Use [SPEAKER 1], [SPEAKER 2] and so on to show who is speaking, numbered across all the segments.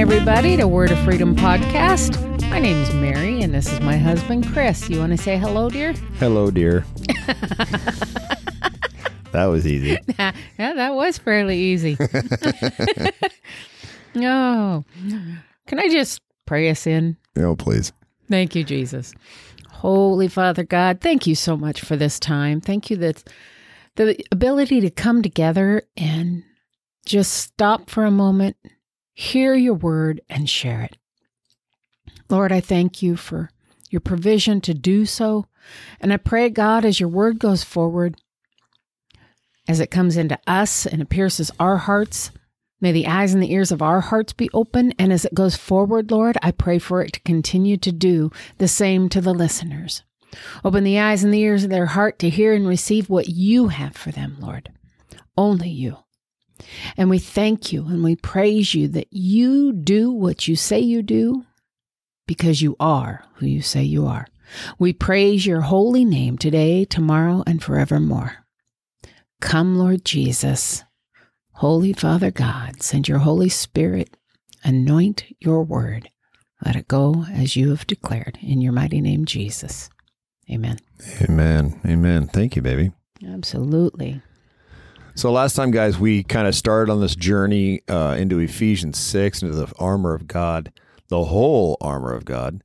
[SPEAKER 1] Everybody, to Word of Freedom podcast. My name's Mary, and this is my husband, Chris. You want to say hello, dear?
[SPEAKER 2] Hello, dear. that was easy.
[SPEAKER 1] yeah, that was fairly easy. oh, can I just pray us in?
[SPEAKER 2] No, please.
[SPEAKER 1] Thank you, Jesus. Holy Father God, thank you so much for this time. Thank you that the ability to come together and just stop for a moment, hear your word, and share it. Lord, I thank you for your provision to do so. And I pray, God, as your word goes forward, as it comes into us and it pierces our hearts, may the eyes and the ears of our hearts be open. And as it goes forward, Lord, I pray for it to continue to do the same to the listeners. Open the eyes and the ears of their heart to hear and receive what you have for them, Lord. Only you. And we thank you and we praise you that you do what you say you do because you are who you say you are. We praise your holy name today, tomorrow, and forevermore. Come, Lord Jesus. Holy Father God, send your Holy Spirit, anoint your word. Let it go as you have declared in your mighty name, Jesus. Amen.
[SPEAKER 2] Amen. Amen. Thank you, baby.
[SPEAKER 1] Absolutely.
[SPEAKER 2] So last time, guys, we kind of started on this journey uh, into Ephesians 6, into the armor of God, the whole armor of God.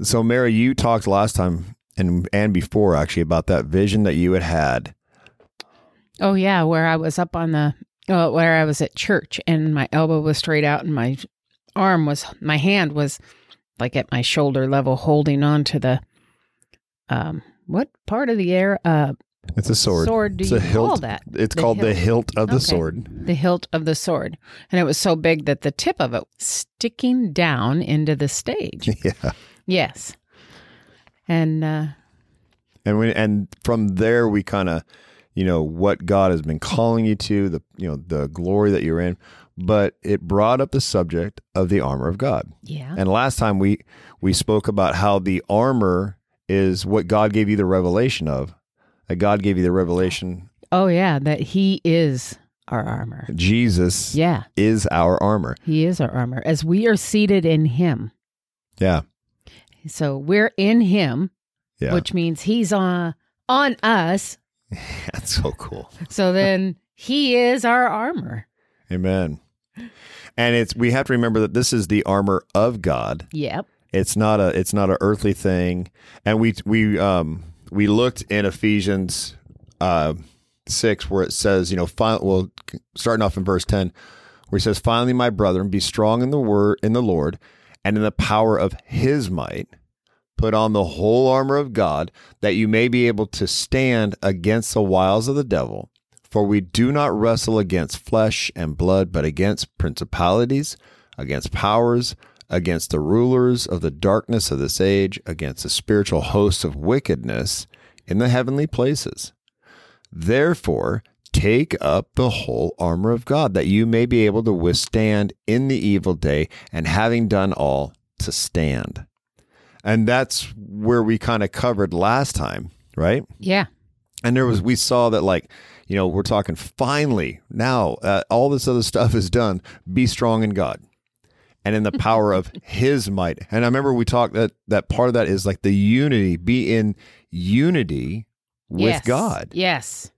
[SPEAKER 2] So, Mary, you talked last time and and before actually about that vision that you had had.
[SPEAKER 1] Oh yeah, where I was up on the well, where I was at church and my elbow was straight out and my arm was my hand was like at my shoulder level holding on to the um what part of the air uh
[SPEAKER 2] It's a sword.
[SPEAKER 1] sword do
[SPEAKER 2] it's
[SPEAKER 1] you
[SPEAKER 2] a hilt.
[SPEAKER 1] call that?
[SPEAKER 2] It's
[SPEAKER 1] The
[SPEAKER 2] called the
[SPEAKER 1] hilt.
[SPEAKER 2] of the
[SPEAKER 1] Okay.
[SPEAKER 2] sword.
[SPEAKER 1] The hilt of the sword. And it was so big that the tip of it sticking down into the stage.
[SPEAKER 2] Yeah.
[SPEAKER 1] yes. And uh
[SPEAKER 2] And we and from there we kind of, you know, what God has been calling you to, the you know, the glory that you're in. But it brought up the subject of the armor of God.
[SPEAKER 1] yeah.
[SPEAKER 2] And last time we we spoke about how the armor is what God gave you the revelation of. That God gave you the revelation.
[SPEAKER 1] Oh yeah, that he is our armor.
[SPEAKER 2] Jesus
[SPEAKER 1] Yeah.
[SPEAKER 2] is our armor.
[SPEAKER 1] He is our armor as we are seated in him.
[SPEAKER 2] Yeah.
[SPEAKER 1] So we're in him,
[SPEAKER 2] Yeah.
[SPEAKER 1] which means he's on on us.
[SPEAKER 2] That's so cool.
[SPEAKER 1] So then he is our armor.
[SPEAKER 2] Amen. And it's we have to remember that this is the armor of God.
[SPEAKER 1] Yep.
[SPEAKER 2] It's not a it's not an earthly thing. And we we um we looked in Ephesians uh six where it says, you know, well starting off in verse ten, where he says, Finally, my brethren, be strong in the word in the Lord and in the power of his might. Put on the whole armor of God, that you may be able to stand against the wiles of the devil. For we do not wrestle against flesh and blood, but against principalities, against powers, against the rulers of the darkness of this age, against the spiritual hosts of wickedness in the heavenly places. Therefore, take up the whole armor of God, that you may be able to withstand in the evil day, and having done all, to stand. And that's where we kind of covered last time, right?
[SPEAKER 1] Yeah.
[SPEAKER 2] And there was, we saw that, like, you know, we're talking finally now, uh, all this other stuff is done. Be strong in God and in the power of his might. And I remember we talked that that part of that is like the unity, be in unity with
[SPEAKER 1] Yes.
[SPEAKER 2] God.
[SPEAKER 1] Yes.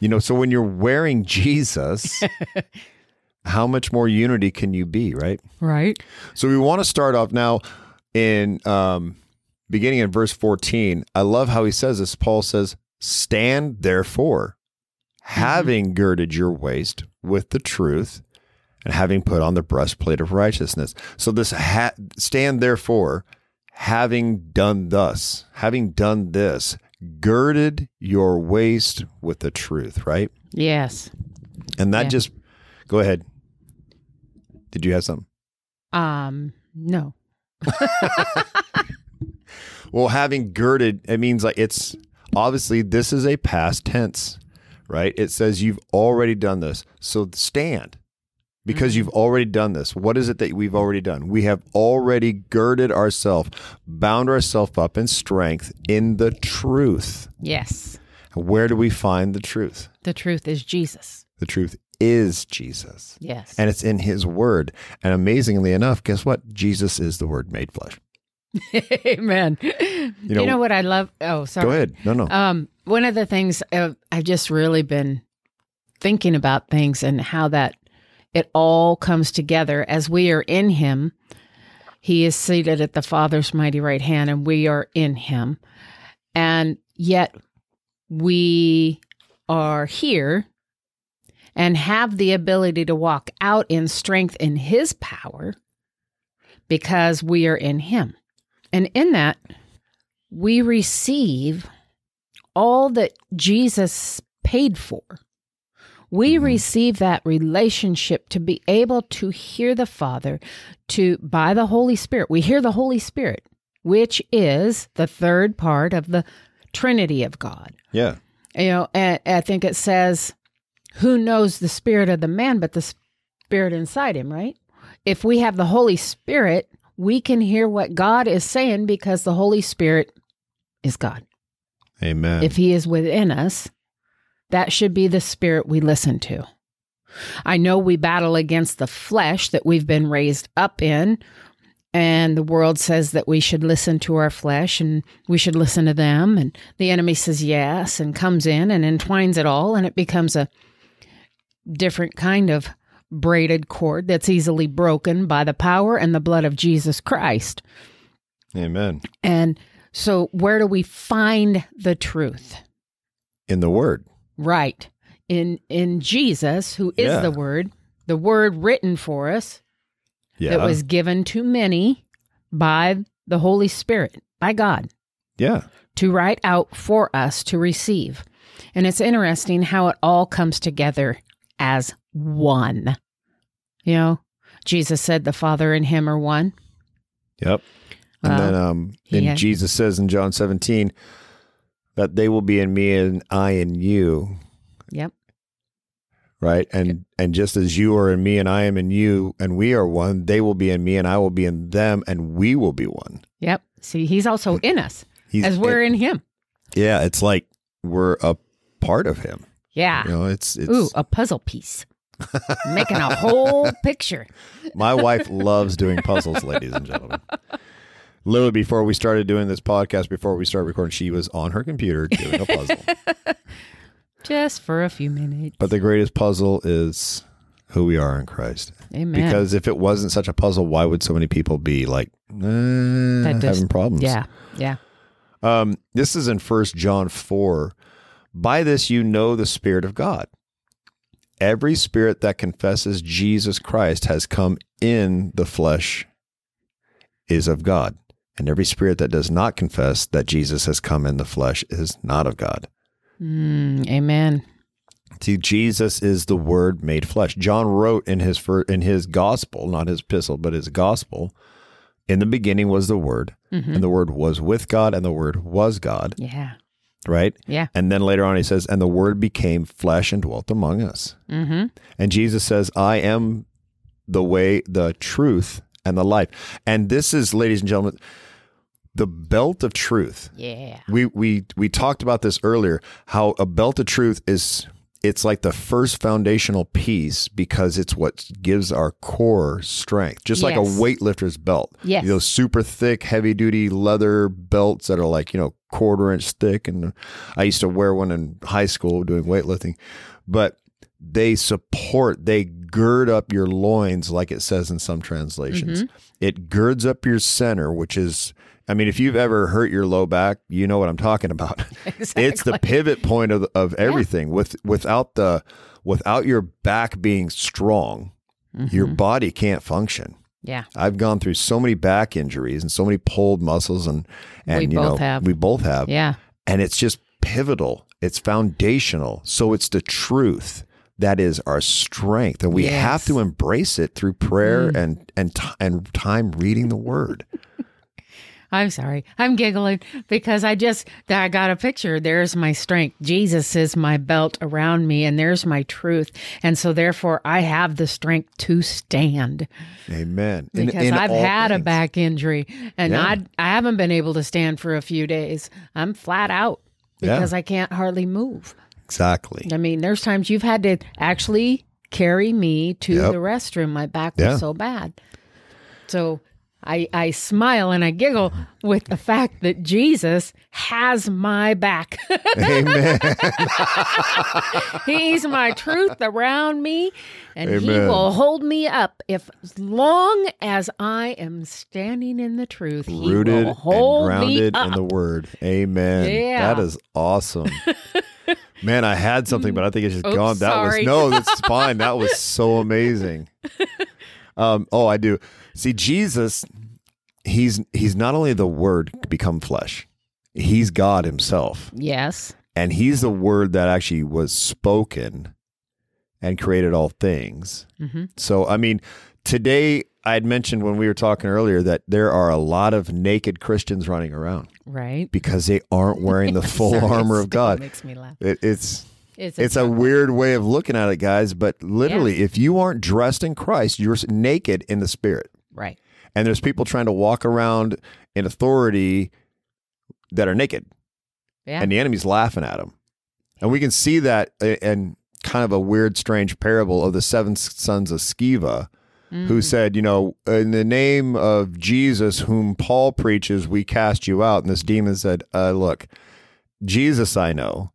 [SPEAKER 2] You know, so when you're wearing Jesus, how much more unity can you be, right?
[SPEAKER 1] Right.
[SPEAKER 2] So we want to start off now in um, beginning in verse 14. I love how he says this. Paul says, Stand therefore, having girded your waist with the truth, and having put on the breastplate of righteousness. So this ha- stand therefore, having done thus, having done this, girded your waist with the truth, right?
[SPEAKER 1] Yes.
[SPEAKER 2] And that
[SPEAKER 1] Yeah.
[SPEAKER 2] just go ahead. Did you have something?
[SPEAKER 1] Um no.
[SPEAKER 2] Well, having girded, it means like it's obviously this is a past tense, right? It says you've already done this. So stand because you've already done this. What is it that we've already done? We have already girded ourselves, bound ourselves up in strength in the truth.
[SPEAKER 1] Yes.
[SPEAKER 2] Where do we find the truth?
[SPEAKER 1] The truth is Jesus.
[SPEAKER 2] The truth is Jesus.
[SPEAKER 1] Yes.
[SPEAKER 2] And it's in his word. And amazingly enough, guess what? Jesus is the word made flesh.
[SPEAKER 1] Amen. You know,
[SPEAKER 2] know-
[SPEAKER 1] what I love? Oh, sorry.
[SPEAKER 2] Go ahead. No, no.
[SPEAKER 1] Um, one of the things uh, I've just really been thinking about things and how that it all comes together as we are in Him. He is seated at the Father's mighty right hand, and we are in Him. And yet we are here and have the ability to walk out in strength in His power because we are in Him. And in that, we receive all that Jesus paid for. We
[SPEAKER 2] Mhm.
[SPEAKER 1] receive that relationship to be able to hear the Father to by the Holy Spirit. We hear the Holy Spirit, which is the third part of the Trinity of God.
[SPEAKER 2] yeah.
[SPEAKER 1] You know, and I think it says, "Who knows the spirit of the man but the spirit inside him?" Right? If we have the Holy Spirit, we can hear what God is saying because the Holy Spirit is God.
[SPEAKER 2] Amen.
[SPEAKER 1] If He is within us, that should be the spirit we listen to. I know we battle against the flesh that we've been raised up in, and the world says that we should listen to our flesh and we should listen to them. And the enemy says yes and comes in and entwines it all, and it becomes a different kind of braided cord that's easily broken by the power and the blood of Jesus Christ.
[SPEAKER 2] Amen.
[SPEAKER 1] And so, where do we find the truth?
[SPEAKER 2] In the word.
[SPEAKER 1] Right. In in Jesus, who is
[SPEAKER 2] Yeah.
[SPEAKER 1] the word, the word written for us
[SPEAKER 2] Yeah.
[SPEAKER 1] that was given to many by the Holy Spirit, by God,
[SPEAKER 2] yeah.
[SPEAKER 1] to write out for us to receive. And it's interesting how it all comes together as one. You know, Jesus said the Father and him are one.
[SPEAKER 2] Yep. And
[SPEAKER 1] Well,
[SPEAKER 2] then um and
[SPEAKER 1] had-
[SPEAKER 2] Jesus says in John 17 that they will be in me and I in you,
[SPEAKER 1] Yep.
[SPEAKER 2] right? And and just as you are in me and I am in you and we are one, they will be in me and I will be in them and we will be one.
[SPEAKER 1] Yep. See, he's also hmm. in us
[SPEAKER 2] He's
[SPEAKER 1] as we're in him.
[SPEAKER 2] Yeah, it's like we're a part of him.
[SPEAKER 1] Yeah.
[SPEAKER 2] You know, it's it's
[SPEAKER 1] Ooh, a puzzle piece. Making a whole picture.
[SPEAKER 2] My wife loves doing puzzles, ladies and gentlemen. Literally, before we started doing this podcast, before we started recording, she was on her computer doing a puzzle.
[SPEAKER 1] Just for a few minutes.
[SPEAKER 2] but the greatest puzzle is who we are in Christ.
[SPEAKER 1] Amen.
[SPEAKER 2] Because if it wasn't such a puzzle, why would so many people be like eh,
[SPEAKER 1] does-
[SPEAKER 2] having problems?
[SPEAKER 1] yeah, yeah.
[SPEAKER 2] Um, this is in First John four. By this you know the Spirit of God. Every spirit that confesses Jesus Christ has come in the flesh is of God, and every spirit that does not confess that Jesus has come in the flesh is not of God.
[SPEAKER 1] Mm, amen.
[SPEAKER 2] See, Jesus is the Word made flesh. John wrote in his in his gospel, not his epistle, but his gospel. In the beginning was the Word,
[SPEAKER 1] Mhm.
[SPEAKER 2] and the Word was with God, and the Word was God.
[SPEAKER 1] Yeah,
[SPEAKER 2] Right.
[SPEAKER 1] yeah.
[SPEAKER 2] And then later on, he says, and the word became flesh and dwelt among us.
[SPEAKER 1] Mm-hmm.
[SPEAKER 2] And Jesus says, I am the way, the truth, and the life. And this is, ladies and gentlemen, the belt of truth.
[SPEAKER 1] Yeah.
[SPEAKER 2] We we we talked about this earlier, how a belt of truth is it's like the first foundational piece because it's what gives our core strength. Just like a
[SPEAKER 1] Yes.
[SPEAKER 2] weightlifter's belt.
[SPEAKER 1] Yes.
[SPEAKER 2] Those super thick, heavy duty leather belts that are like, you know, quarter inch thick. And I used to wear one in high school doing weightlifting. But they support, they gird up your loins, like it says in some translations. It girds up your center, which is, I mean, if you've ever hurt your low back, you know what I'm talking about.
[SPEAKER 1] Exactly.
[SPEAKER 2] It's the pivot point of of everything. With without the without your back being strong, your
[SPEAKER 1] Mhm.
[SPEAKER 2] body can't function.
[SPEAKER 1] Yeah.
[SPEAKER 2] I've gone through so many back injuries and so many pulled muscles and and
[SPEAKER 1] We
[SPEAKER 2] you
[SPEAKER 1] both
[SPEAKER 2] know
[SPEAKER 1] have.
[SPEAKER 2] we both have
[SPEAKER 1] Yeah.
[SPEAKER 2] and it's just pivotal. It's foundational. So it's the truth that is our strength and we
[SPEAKER 1] Yes.
[SPEAKER 2] have to embrace it through prayer
[SPEAKER 1] Mm.
[SPEAKER 2] and and t- and time reading the word.
[SPEAKER 1] I'm sorry. I'm giggling because I just I got a picture. There's my strength. Jesus is my belt around me and there's my truth. And so therefore I have the strength to stand
[SPEAKER 2] Amen.
[SPEAKER 1] Because
[SPEAKER 2] in
[SPEAKER 1] I've
[SPEAKER 2] all
[SPEAKER 1] had a back injury and
[SPEAKER 2] Yeah.
[SPEAKER 1] I I haven't been able to stand for a few days. I'm flat out
[SPEAKER 2] Yeah.
[SPEAKER 1] because I can't hardly move.
[SPEAKER 2] Exactly.
[SPEAKER 1] I mean, there's times you've had to actually carry me to
[SPEAKER 2] Yep.
[SPEAKER 1] the restroom. My back
[SPEAKER 2] Yeah.
[SPEAKER 1] was so bad. So I, I smile and I giggle with the fact that Jesus has my back.
[SPEAKER 2] Amen.
[SPEAKER 1] He's my truth around me, and he will hold me up if as long as I am standing in the truth.
[SPEAKER 2] Rooted and grounded in the word. Amen.
[SPEAKER 1] Yeah.
[SPEAKER 2] That is awesome. Man, I had something, but I think it's just
[SPEAKER 1] Oops,
[SPEAKER 2] gone. That
[SPEAKER 1] sorry.
[SPEAKER 2] was no, that's fine. That was so amazing. Um, oh, I do. See, Jesus, he's he's not only the word become flesh, he's God himself.
[SPEAKER 1] yes.
[SPEAKER 2] And he's the word that actually was spoken and created all things.
[SPEAKER 1] hmm
[SPEAKER 2] So, I mean, today I had mentioned when we were talking earlier that there are a lot of naked Christians running around
[SPEAKER 1] Right.
[SPEAKER 2] because they aren't wearing the full
[SPEAKER 1] Sorry,
[SPEAKER 2] armor of God.
[SPEAKER 1] Makes me laugh.
[SPEAKER 2] It, it's
[SPEAKER 1] It's,
[SPEAKER 2] it's a weird way of looking at it, guys. But literally, if you aren't dressed in Christ, you're naked in the spirit.
[SPEAKER 1] right.
[SPEAKER 2] And there's people trying to walk around in authority that are naked,
[SPEAKER 1] Yeah.
[SPEAKER 2] and the enemy's laughing at them. And we can see that in kind of a weird, strange parable of the seven sons of Sceva, who
[SPEAKER 1] Mhm.
[SPEAKER 2] said, you know, in the name of Jesus, whom Paul preaches, we cast you out. And this demon said, uh, look, Jesus I know,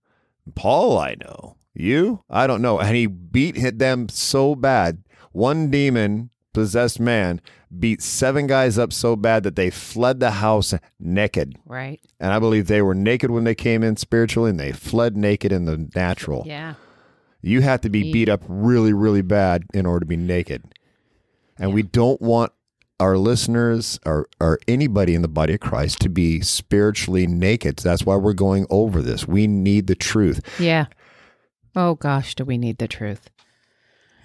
[SPEAKER 2] Paul I know, you I don't know. And he beat hit them so bad. One demon possessed man beat seven guys up so bad that they fled the house naked.
[SPEAKER 1] right.
[SPEAKER 2] And I believe they were naked when they came in spiritually and they fled naked in the natural.
[SPEAKER 1] Yeah.
[SPEAKER 2] You have to be beat up really, really bad in order to be naked. And we don't want our listeners or, or anybody in the body of Christ to be spiritually naked. That's why we're going over this. We need the truth.
[SPEAKER 1] Yeah. Oh gosh, do we need the truth?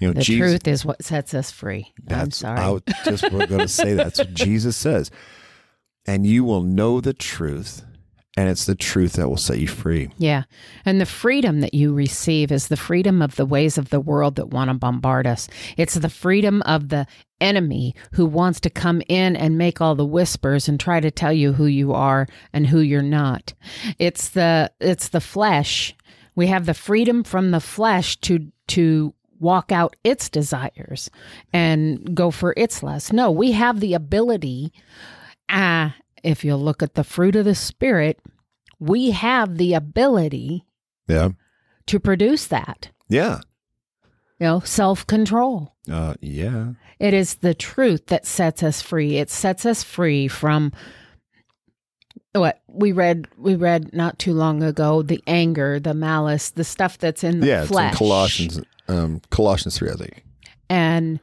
[SPEAKER 2] You know,
[SPEAKER 1] The
[SPEAKER 2] Jesus,
[SPEAKER 1] truth is what sets us free. I'm sorry.
[SPEAKER 2] I was just going to say that's what Jesus says. And you will know the truth, and it's the truth that will set you free.
[SPEAKER 1] Yeah. And the freedom that you receive is the freedom of the ways of the world that want to bombard us. It's the freedom of the enemy who wants to come in and make all the whispers and try to tell you who you are and who you're not. It's the it's the flesh. We have the freedom from the flesh to to walk out its desires and go for its lust. No, we have the ability uh, if you look at the fruit of the spirit, we have the ability
[SPEAKER 2] Yeah.
[SPEAKER 1] to produce that.
[SPEAKER 2] Yeah.
[SPEAKER 1] You know, self control.
[SPEAKER 2] Uh, yeah.
[SPEAKER 1] It is the truth that sets us free. It sets us free from what we read. We read not too long ago the anger, the malice, the stuff that's in the
[SPEAKER 2] Yeah. It's
[SPEAKER 1] flesh.
[SPEAKER 2] in Colossians, um, Colossians 3, I think.
[SPEAKER 1] and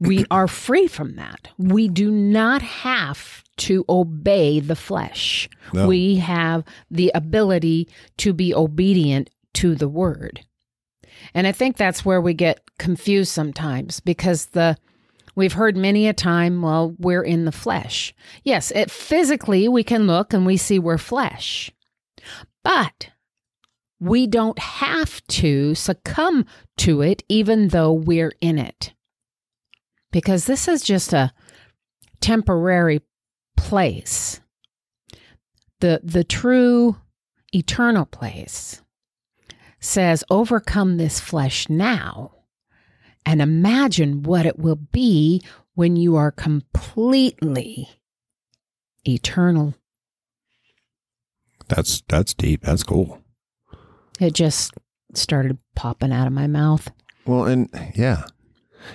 [SPEAKER 1] we are free from that. We do not have to obey the flesh.
[SPEAKER 2] No.
[SPEAKER 1] We have the ability to be obedient to the word. And I think that's where we get confused sometimes because the we've heard many a time, well, we're in the flesh. Yes, it physically we can look and we see we're flesh. But we don't have to succumb to it even though we're in it. Because this is just a temporary place. The the true eternal place says overcome this flesh now and imagine what it will be when you are completely eternal.
[SPEAKER 2] That's that's deep. That's cool.
[SPEAKER 1] It just started popping out of my mouth.
[SPEAKER 2] Well, and yeah,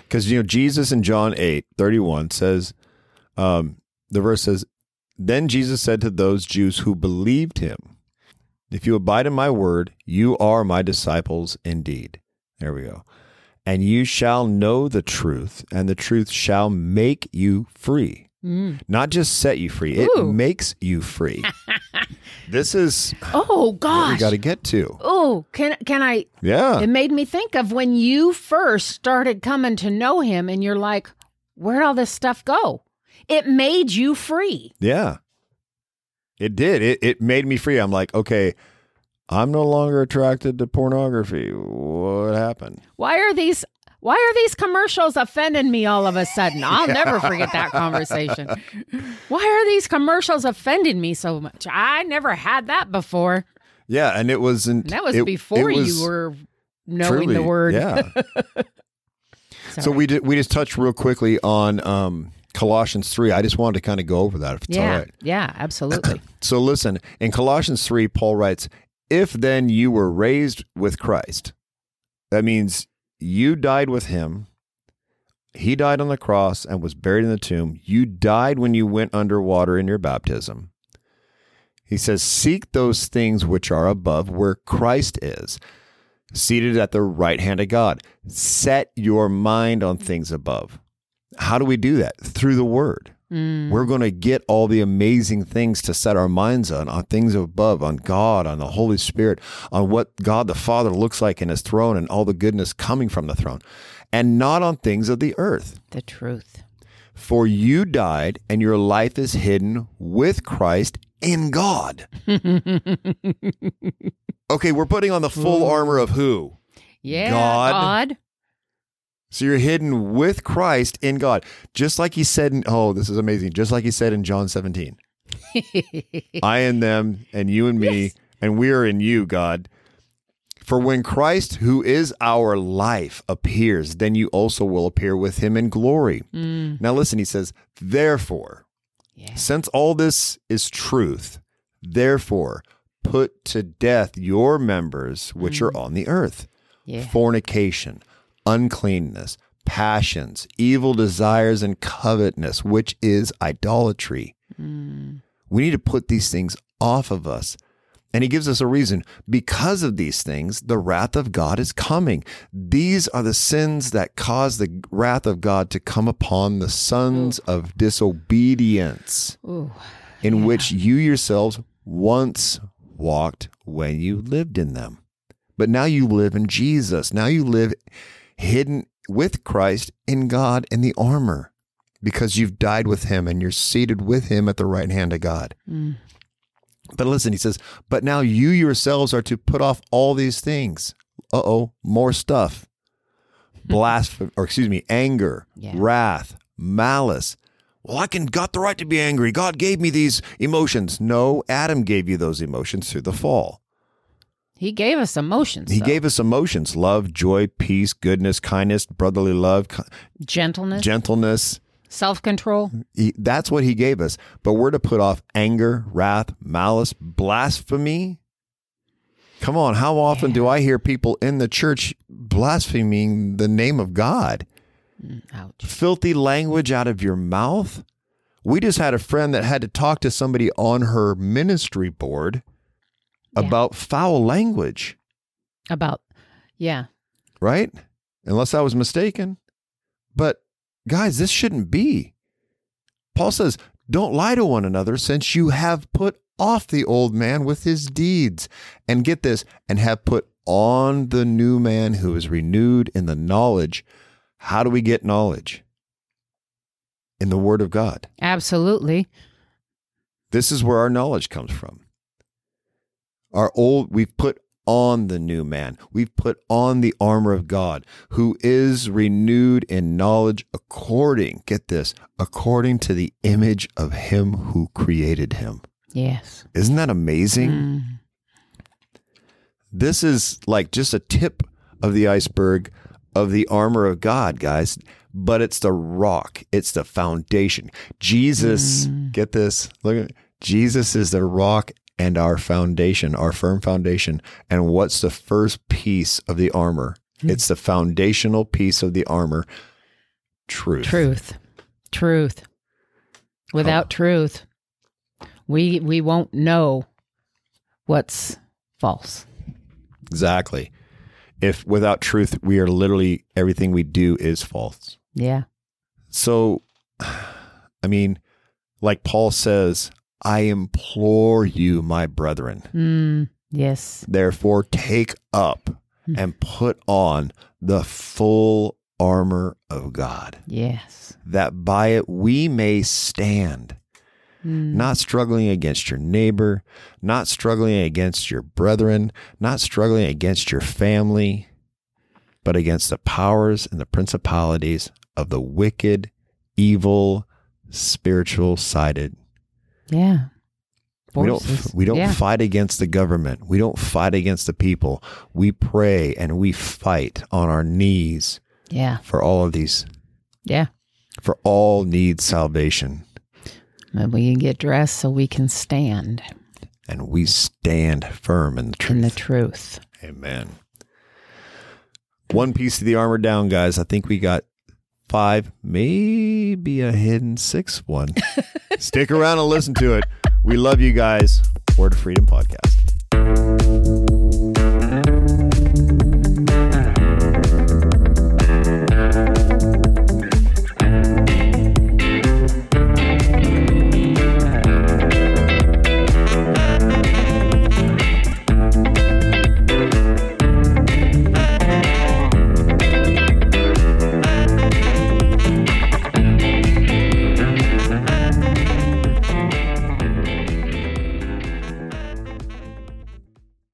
[SPEAKER 2] because you know Jesus in John eight thirty one says, um, the verse says, "Then Jesus said to those Jews who believed him, If you abide in my word, you are my disciples indeed." There we go. And you shall know the truth, and the truth shall make you free.
[SPEAKER 1] Mm.
[SPEAKER 2] Not just set you free; it
[SPEAKER 1] Ooh.
[SPEAKER 2] makes you free. this is
[SPEAKER 1] Oh
[SPEAKER 2] what we got to get to.
[SPEAKER 1] Oh, can can I
[SPEAKER 2] Yeah.
[SPEAKER 1] It made me think of when you first started coming to know him and you're like, where'd all this stuff go? It made you free.
[SPEAKER 2] Yeah. It did. It it made me free. I'm like, okay, I'm no longer attracted to pornography. What happened?
[SPEAKER 1] Why are these why are these commercials offending me all of a sudden? I'll never forget that conversation. Why are these commercials offending me so much? I never had that before.
[SPEAKER 2] Yeah, and it wasn't
[SPEAKER 1] And that was
[SPEAKER 2] it-
[SPEAKER 1] before
[SPEAKER 2] it was
[SPEAKER 1] you were knowing
[SPEAKER 2] truly-
[SPEAKER 1] the word.
[SPEAKER 2] Yeah. So we did, we just touched real quickly on um, Colossians three. I just wanted to kind of go over that if it's
[SPEAKER 1] yeah,
[SPEAKER 2] all right.
[SPEAKER 1] yeah, absolutely.
[SPEAKER 2] So listen, in Colossians 3, Paul writes, If then you were raised with Christ, that means you died with him. He died on the cross and was buried in the tomb. You died when you went underwater in your baptism. He says, Seek those things which are above where Christ is, seated at the right hand of God. Set your mind on things above. How do we do that? Through the word.
[SPEAKER 1] Mm,
[SPEAKER 2] We're going to get all the amazing things to set our minds on, on things above, on God, on the Holy Spirit, on what God the Father looks like in his throne and all the goodness coming from the throne, and not on things of the earth.
[SPEAKER 1] the truth.
[SPEAKER 2] For you died, and your life is hidden with Christ in God. Okay, we're putting on the full armor of who?
[SPEAKER 1] Yeah,
[SPEAKER 2] God.
[SPEAKER 1] God.
[SPEAKER 2] So you're hidden with Christ in God. Just like he said in, oh, this is amazing. Just like he said in John 17. I in them, and you and me,
[SPEAKER 1] Yes.
[SPEAKER 2] and we are in you, God. For when Christ, who is our life, appears, then you also will appear with him in glory.
[SPEAKER 1] Mm,
[SPEAKER 2] Now, listen, he says, therefore,
[SPEAKER 1] yeah.
[SPEAKER 2] since all this is truth, therefore, put to death your members which are on the earth
[SPEAKER 1] Yeah.
[SPEAKER 2] fornication, uncleanness, passions, evil desires, and covetousness, which is idolatry.
[SPEAKER 1] Mm,
[SPEAKER 2] We need to put these things off of us. And he gives us a reason. Because of these things, the wrath of God is coming. These are the sins that cause the wrath of God to come upon the sons of disobedience,
[SPEAKER 1] ooh.
[SPEAKER 2] in
[SPEAKER 1] Yeah.
[SPEAKER 2] which you yourselves once walked when you lived in them. But now you live in Jesus. Now you live hidden with Christ in God in the armor because you've died with him and you're seated with him at the right hand of God.
[SPEAKER 1] Mm,
[SPEAKER 2] But listen, he says, but now you yourselves are to put off all these things. Uh oh, more stuff. Blasphemy, or excuse me, anger,
[SPEAKER 1] Yeah.
[SPEAKER 2] wrath, malice. Well, I can got the right to be angry. God gave me these emotions. No, Adam gave you those emotions through the fall.
[SPEAKER 1] He gave us emotions.
[SPEAKER 2] He
[SPEAKER 1] though.
[SPEAKER 2] gave us emotions: love, joy, peace, goodness, kindness, brotherly love,
[SPEAKER 1] gentleness,
[SPEAKER 2] gentleness.
[SPEAKER 1] self control.
[SPEAKER 2] That's what he gave us. But we're to put off anger, wrath, malice, blasphemy. Come on, how often do I hear people in the church blaspheming the name of God?
[SPEAKER 1] Mm, ouch.
[SPEAKER 2] Filthy language out of your mouth. We just had a friend that had to talk to somebody on her ministry board
[SPEAKER 1] Yeah.
[SPEAKER 2] about foul language,
[SPEAKER 1] About, yeah.
[SPEAKER 2] right? Unless I was mistaken. But guys, this shouldn't be. Paul says, Don't lie to one another, since you have put off the old man with his deeds. And get this, and have put on the new man who is renewed in the knowledge. How do we get knowledge? In the Word of God.
[SPEAKER 1] Absolutely.
[SPEAKER 2] This is where our knowledge comes from. Our old, we've put on the new man. We've put on the armor of God, who is renewed in knowledge according, get this, according to the image of him who created him.
[SPEAKER 1] Yes.
[SPEAKER 2] Isn't that amazing?
[SPEAKER 1] Mm,
[SPEAKER 2] This is like just a tip of the iceberg of the armor of God, guys. But it's the rock, it's the foundation. Jesus, get this, look at Jesus is the rock and our foundation, our firm foundation. And what's the first piece of the armor? Hmm. It's the foundational piece of the armor truth.
[SPEAKER 1] truth. Truth. Without oh. truth, we we won't know what's false.
[SPEAKER 2] Exactly. If without truth, we are literally everything we do is false.
[SPEAKER 1] Yeah.
[SPEAKER 2] So, I mean, like Paul says, I implore you, my brethren,
[SPEAKER 1] Mm, yes.
[SPEAKER 2] therefore take up and put on the full armor of God,
[SPEAKER 1] Yes.
[SPEAKER 2] that by it we may stand,
[SPEAKER 1] Mm,
[SPEAKER 2] not struggling against your neighbor, not struggling against your brethren, not struggling against your family, but against the powers and the principalities of the wicked, evil, spiritual sided.
[SPEAKER 1] Yeah.
[SPEAKER 2] We don't we don't
[SPEAKER 1] Yeah.
[SPEAKER 2] fight against the government. We don't fight against the people. We pray and we fight on our knees
[SPEAKER 1] Yeah.
[SPEAKER 2] for all of these,
[SPEAKER 1] Yeah.
[SPEAKER 2] for all need salvation.
[SPEAKER 1] And we can get dressed so we can stand
[SPEAKER 2] And we stand firm in the truth.
[SPEAKER 1] in the truth.
[SPEAKER 2] Amen. One piece of the armor down, guys. I think we got five, maybe a hidden sixth one. Stick around and listen to it. We love you guys. Word of Freedom Podcast.